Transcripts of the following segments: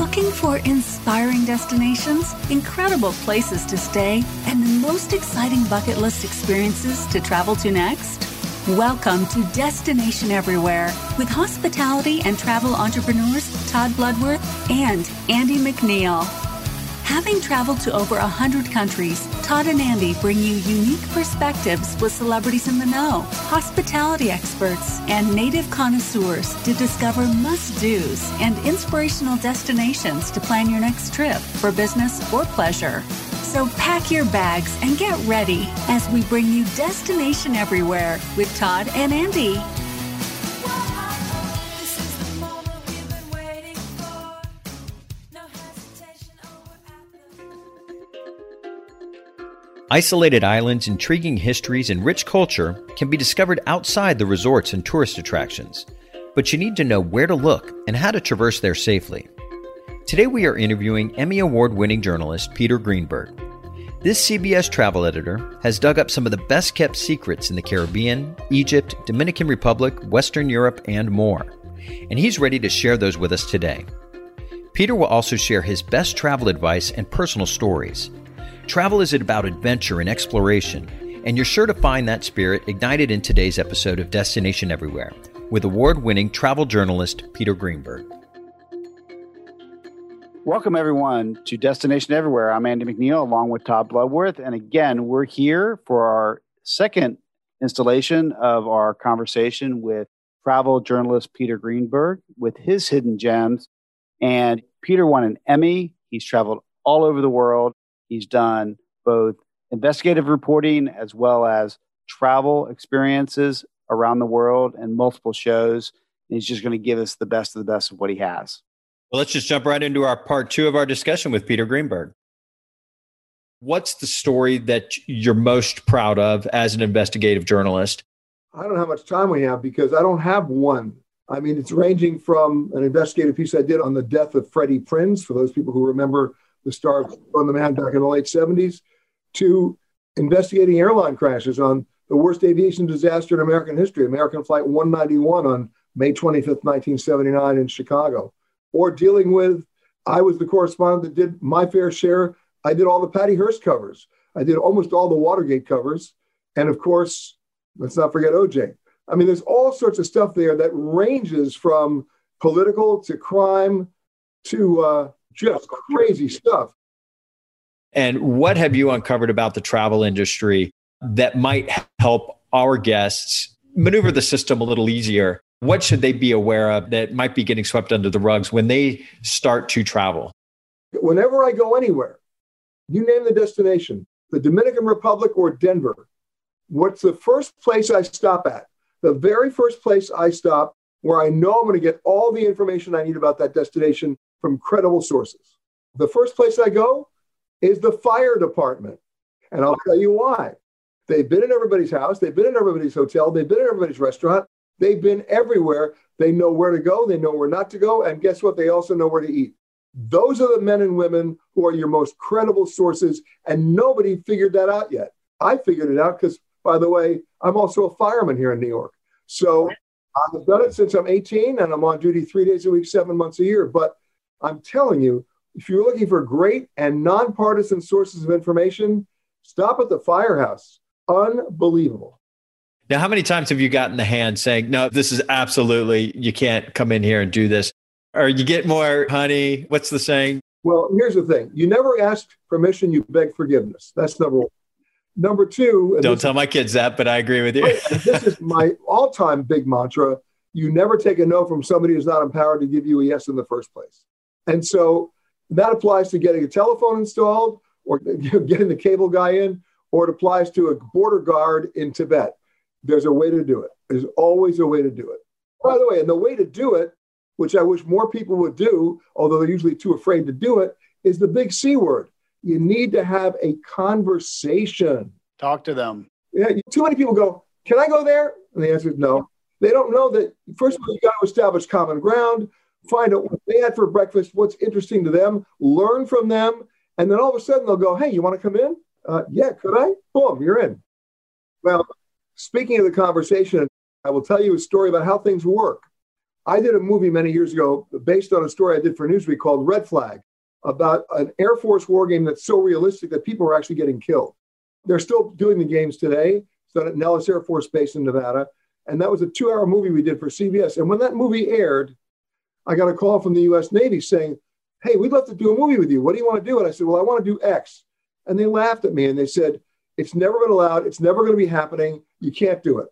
Looking for inspiring destinations, incredible places to stay, and the most exciting bucket list experiences to travel to next? Welcome to Destination Everywhere with hospitality and travel entrepreneurs Todd Bloodworth and Andy McNeil. Having traveled to over 100 countries, Todd and Andy bring you unique perspectives with celebrities in the know, hospitality experts, and native connoisseurs to discover must do's and inspirational destinations to plan your next trip for business or pleasure. So pack your bags and get ready as we bring you Destination Everywhere with Todd and Andy. Isolated islands, intriguing histories, and rich culture can be discovered outside the resorts and tourist attractions, but you need to know where to look and how to traverse there safely. Today we are interviewing Emmy Award winning journalist Peter Greenberg. This CBS travel editor has dug up some of the best kept secrets in the Caribbean, Egypt, Dominican Republic, Western Europe, and more. And he's ready to share those with us today. Peter will also share his best travel advice and personal stories. Travel is about adventure and exploration, and you're sure to find that spirit ignited in today's episode of Destination Everywhere with award winning travel journalist Peter Greenberg. Welcome, everyone, to Destination Everywhere. I'm Andy McNeil along with Todd Bloodworth. And again, we're here for our second installation of our conversation with travel journalist Peter Greenberg with his hidden gems. And Peter won an Emmy. He's traveled all over the world. He's done both investigative reporting as well as travel experiences around the world and multiple shows. And he's just going to give us the best of the best of what he has. Well, let's just jump right into our part two of our discussion with Peter Greenberg. What's the story that you're most proud of as an investigative journalist? I don't know how much time we have because I don't have one. I mean, it's ranging from an investigative piece I did on the death of Freddie Prinz, for those people who remember the star on the man back in the late 70s, to investigating airline crashes on the worst aviation disaster in American history, American Flight 191 on May 25th, 1979 in Chicago, or dealing with, I was the correspondent that did my fair share. I did all the Patty Hearst covers. I did almost all the Watergate covers. And of course, let's not forget OJ. I mean, there's all sorts of stuff there that ranges from political to crime to uh, just crazy stuff. And what have you uncovered about the travel industry that might help our guests maneuver the system a little easier? What should they be aware of that might be getting swept under the rugs when they start to travel? Whenever I go anywhere, you name the destination, the Dominican Republic or Denver, what's the first place I stop at? The very first place I stop where I know I'm going to get all the information I need about that destination from credible sources. The first place I go is the fire department. And I'll tell you why. They've been in everybody's house, they've been in everybody's hotel, they've been in everybody's restaurant, they've been everywhere. They know where to go, they know where not to go, and guess what? They also know where to eat. Those are the men and women who are your most credible sources, and nobody figured that out yet. I figured it out because, by the way, I'm also a fireman here in New York. So I've done it since I'm 18, and I'm on duty three days a week, seven months a year. But I'm telling you, if you're looking for great and nonpartisan sources of information, stop at the firehouse. Unbelievable. Now, how many times have you gotten the hand saying, no, this is absolutely, you can't come in here and do this? Or you get more honey. What's the saying? Well, here's the thing you never ask permission, you beg forgiveness. That's number one. Number two, don't tell my kids that, but I agree with you. this is my all time big mantra. You never take a no from somebody who's not empowered to give you a yes in the first place. And so that applies to getting a telephone installed or getting the cable guy in, or it applies to a border guard in Tibet. There's a way to do it. There's always a way to do it. By the way, and the way to do it, which I wish more people would do, although they're usually too afraid to do it, is the big C word. You need to have a conversation. Talk to them. Yeah, too many people go, Can I go there? And the answer is no. They don't know that, first of all, you got to establish common ground find out what they had for breakfast, what's interesting to them, learn from them, and then all of a sudden they'll go, "Hey, you want to come in? Uh, yeah, could I? Boom, you're in." Well, speaking of the conversation, I will tell you a story about how things work. I did a movie many years ago based on a story I did for Newsweek called Red Flag about an Air Force war game that's so realistic that people are actually getting killed. They're still doing the games today. It's done at Nellis Air Force Base in Nevada. And that was a two hour movie we did for CBS. And when that movie aired, I got a call from the US Navy saying, Hey, we'd love to do a movie with you. What do you want to do? And I said, Well, I want to do X. And they laughed at me and they said, It's never been allowed. It's never going to be happening. You can't do it.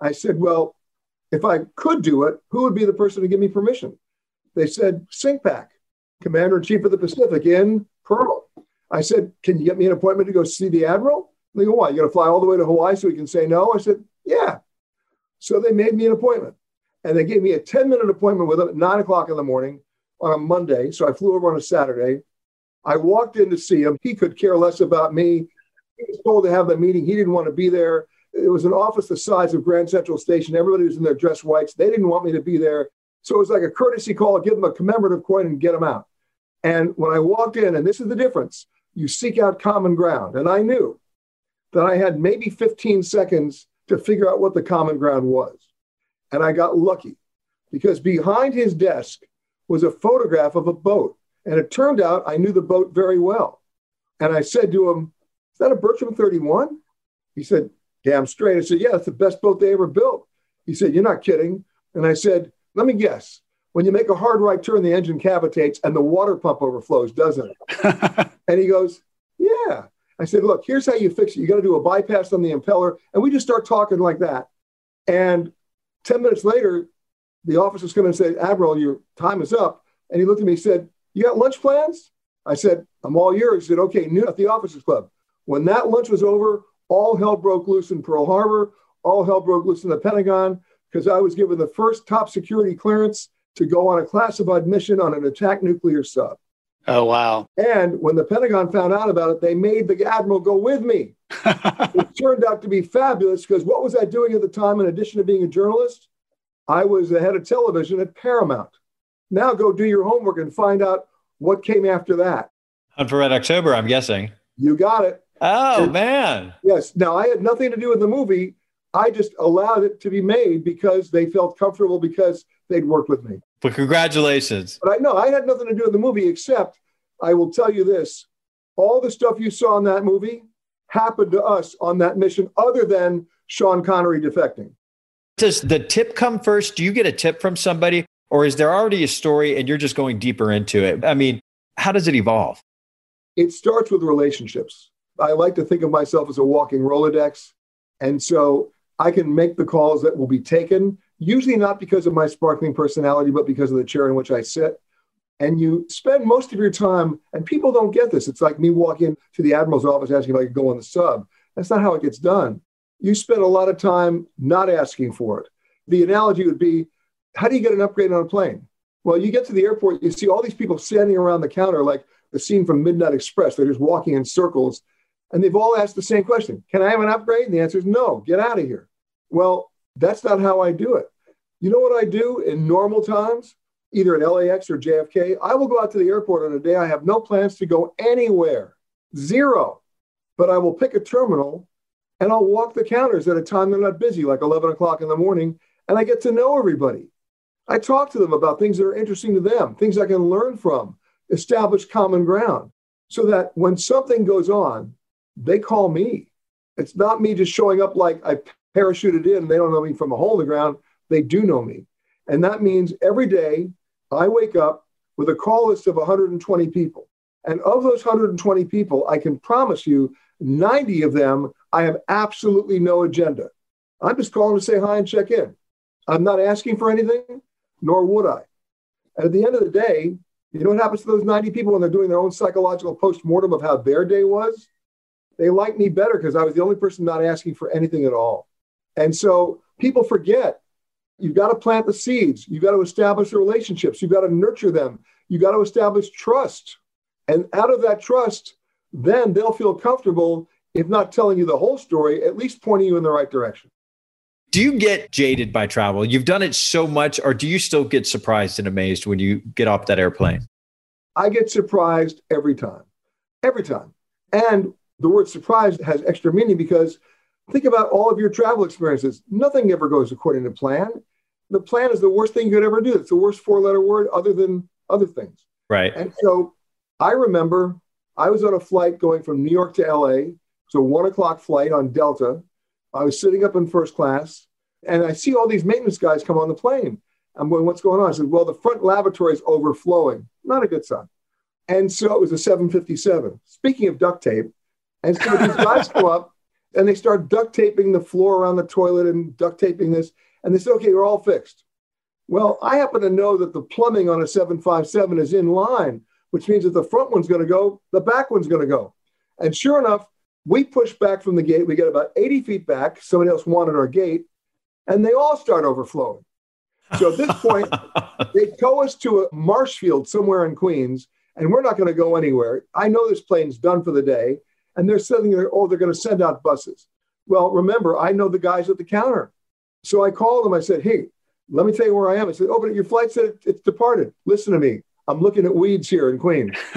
I said, Well, if I could do it, who would be the person to give me permission? They said, CINCPAC, Commander in Chief of the Pacific in Pearl. I said, Can you get me an appointment to go see the Admiral? They go, Why? You got to fly all the way to Hawaii so we can say no? I said, Yeah. So they made me an appointment. And they gave me a 10 minute appointment with them at nine o'clock in the morning on a Monday. So I flew over on a Saturday. I walked in to see him. He could care less about me. He was told to have the meeting. He didn't want to be there. It was an office the size of Grand Central Station. Everybody was in their dress whites. They didn't want me to be there. So it was like a courtesy call, give them a commemorative coin and get them out. And when I walked in, and this is the difference, you seek out common ground. And I knew that I had maybe 15 seconds to figure out what the common ground was. And I got lucky because behind his desk was a photograph of a boat. And it turned out I knew the boat very well. And I said to him, Is that a Bertram 31? He said, Damn straight. I said, Yeah, it's the best boat they ever built. He said, You're not kidding. And I said, Let me guess. When you make a hard right turn, the engine cavitates and the water pump overflows, doesn't it? and he goes, Yeah. I said, Look, here's how you fix it. You got to do a bypass on the impeller. And we just start talking like that. And 10 minutes later, the officer's going and say, Admiral, your time is up. And he looked at me and said, You got lunch plans? I said, I'm all yours. He said, Okay, noon at the officers club. When that lunch was over, all hell broke loose in Pearl Harbor. All hell broke loose in the Pentagon because I was given the first top security clearance to go on a classified mission on an attack nuclear sub. Oh, wow. And when the Pentagon found out about it, they made the Admiral go with me. it turned out to be fabulous because what was I doing at the time in addition to being a journalist? I was the head of television at Paramount. Now go do your homework and find out what came after that. Hunt for Red October, I'm guessing. You got it. Oh, and, man. Yes. Now, I had nothing to do with the movie. I just allowed it to be made because they felt comfortable because they'd worked with me. But congratulations. But I know I had nothing to do with the movie except I will tell you this all the stuff you saw in that movie happened to us on that mission, other than Sean Connery defecting. Does the tip come first? Do you get a tip from somebody, or is there already a story and you're just going deeper into it? I mean, how does it evolve? It starts with relationships. I like to think of myself as a walking Rolodex. And so I can make the calls that will be taken, usually not because of my sparkling personality, but because of the chair in which I sit. And you spend most of your time, and people don't get this. It's like me walking to the admiral's office asking if I could go on the sub. That's not how it gets done. You spend a lot of time not asking for it. The analogy would be how do you get an upgrade on a plane? Well, you get to the airport, you see all these people standing around the counter like the scene from Midnight Express. They're just walking in circles and they've all asked the same question Can I have an upgrade? And the answer is no, get out of here. Well, that's not how I do it. You know what I do in normal times, either at LAX or JFK? I will go out to the airport on a day I have no plans to go anywhere, zero. But I will pick a terminal and I'll walk the counters at a time they're not busy, like 11 o'clock in the morning, and I get to know everybody. I talk to them about things that are interesting to them, things I can learn from, establish common ground, so that when something goes on, they call me. It's not me just showing up like I parachuted in. They don't know me from a hole in the ground. They do know me. And that means every day I wake up with a call list of 120 people. And of those 120 people, I can promise you 90 of them, I have absolutely no agenda. I'm just calling to say hi and check in. I'm not asking for anything, nor would I. And at the end of the day, you know what happens to those 90 people when they're doing their own psychological post mortem of how their day was? They liked me better because I was the only person not asking for anything at all. And so people forget you've got to plant the seeds, you've got to establish the relationships, you've got to nurture them, you've got to establish trust. And out of that trust, then they'll feel comfortable, if not telling you the whole story, at least pointing you in the right direction. Do you get jaded by travel? You've done it so much, or do you still get surprised and amazed when you get off that airplane? I get surprised every time, every time. And the word surprise has extra meaning because think about all of your travel experiences. Nothing ever goes according to plan. the plan is the worst thing you could ever do. It's the worst four letter word other than other things. Right. And so I remember I was on a flight going from New York to LA. So one o'clock flight on Delta. I was sitting up in first class and I see all these maintenance guys come on the plane. I'm going, what's going on? I said, well, the front lavatory is overflowing. Not a good sign. And so it was a 757. Speaking of duct tape, and so these guys come up and they start duct taping the floor around the toilet and duct taping this. And they say, okay, we're all fixed. Well, I happen to know that the plumbing on a 757 is in line, which means that the front one's going to go, the back one's going to go. And sure enough, we push back from the gate. We get about 80 feet back. Somebody else wanted our gate, and they all start overflowing. So at this point, they tow us to a marsh field somewhere in Queens, and we're not going to go anywhere. I know this plane's done for the day, and they're sending there, oh, they're going to send out buses. Well, remember, I know the guys at the counter. So I called them. I said, hey, let me tell you where I am. I said, oh, but your flight said it's departed. Listen to me. I'm looking at weeds here in Queens.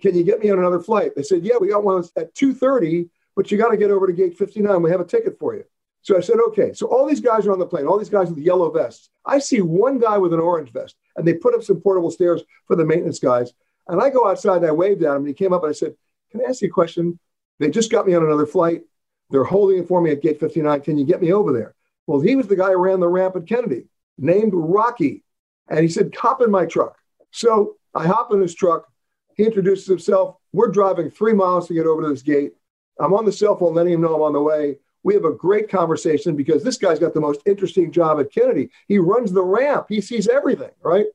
Can you get me on another flight? They said, yeah, we got one at 2.30, but you got to get over to gate 59. We have a ticket for you. So I said, okay. So all these guys are on the plane, all these guys with yellow vests. I see one guy with an orange vest, and they put up some portable stairs for the maintenance guys. And I go outside and I waved at him, and he came up and I said, can I ask you a question? They just got me on another flight. They're holding it for me at gate 59. Can you get me over there? Well, he was the guy who ran the ramp at Kennedy, named Rocky. And he said, hop in my truck. So I hop in his truck. He introduces himself. We're driving three miles to get over to this gate. I'm on the cell phone letting him know I'm on the way. We have a great conversation because this guy's got the most interesting job at Kennedy. He runs the ramp, he sees everything, right?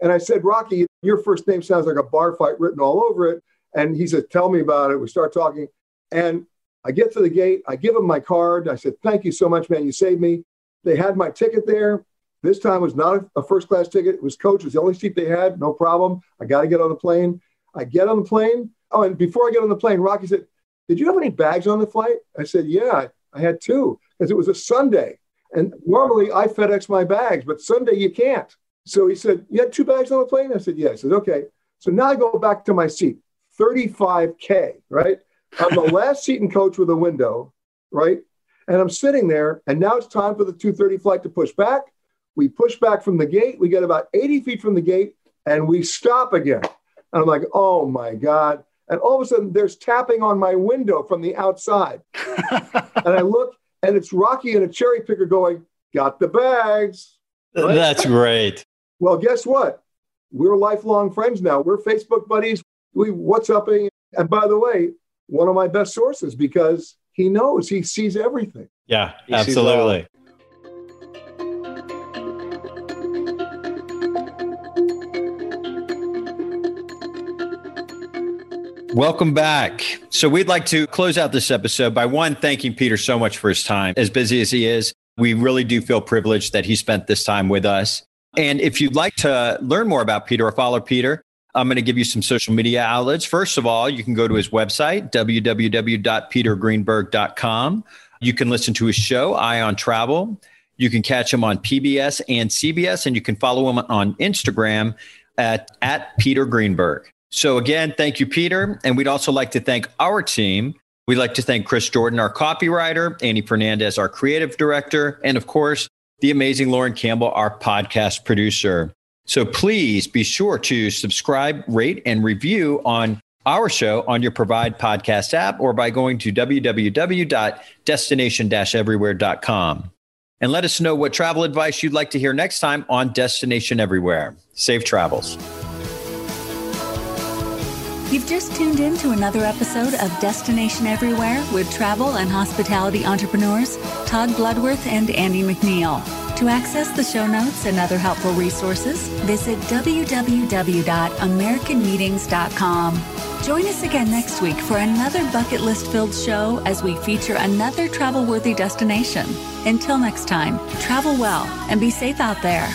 And I said, Rocky, your first name sounds like a bar fight written all over it. And he said, Tell me about it. We start talking. And I get to the gate. I give him my card. I said, Thank you so much, man. You saved me. They had my ticket there. This time was not a first class ticket. It was coach. It was the only seat they had. No problem. I got to get on the plane. I get on the plane. Oh, and before I get on the plane, Rocky said, Did you have any bags on the flight? I said, Yeah. I had two because it was a Sunday. And normally I FedEx my bags, but Sunday you can't. So he said, You had two bags on the plane? I said, Yeah. I said, Okay. So now I go back to my seat, 35K, right? I'm the last seat in coach with a window, right? And I'm sitting there, and now it's time for the 230 flight to push back. We push back from the gate. We get about 80 feet from the gate, and we stop again. And I'm like, oh my God. And all of a sudden, there's tapping on my window from the outside. and I look, and it's Rocky and a cherry picker going, Got the bags. Right? That's great. Well, guess what? We're lifelong friends now. We're Facebook buddies. We WhatsApping. And by the way, one of my best sources because he knows, he sees everything. Yeah, he absolutely. Welcome back. So, we'd like to close out this episode by one, thanking Peter so much for his time. As busy as he is, we really do feel privileged that he spent this time with us. And if you'd like to learn more about Peter or follow Peter, I'm going to give you some social media outlets. First of all, you can go to his website, www.petergreenberg.com. You can listen to his show, Eye on Travel. You can catch him on PBS and CBS, and you can follow him on Instagram at, at Peter Greenberg. So, again, thank you, Peter. And we'd also like to thank our team. We'd like to thank Chris Jordan, our copywriter, Andy Fernandez, our creative director, and of course, the amazing Lauren Campbell, our podcast producer. So please be sure to subscribe, rate, and review on our show on your Provide podcast app or by going to www.destination everywhere.com. And let us know what travel advice you'd like to hear next time on Destination Everywhere. Safe travels. You've just tuned in to another episode of Destination Everywhere with travel and hospitality entrepreneurs Todd Bloodworth and Andy McNeil. To access the show notes and other helpful resources, visit www.americanmeetings.com. Join us again next week for another bucket list filled show as we feature another travel worthy destination. Until next time, travel well and be safe out there.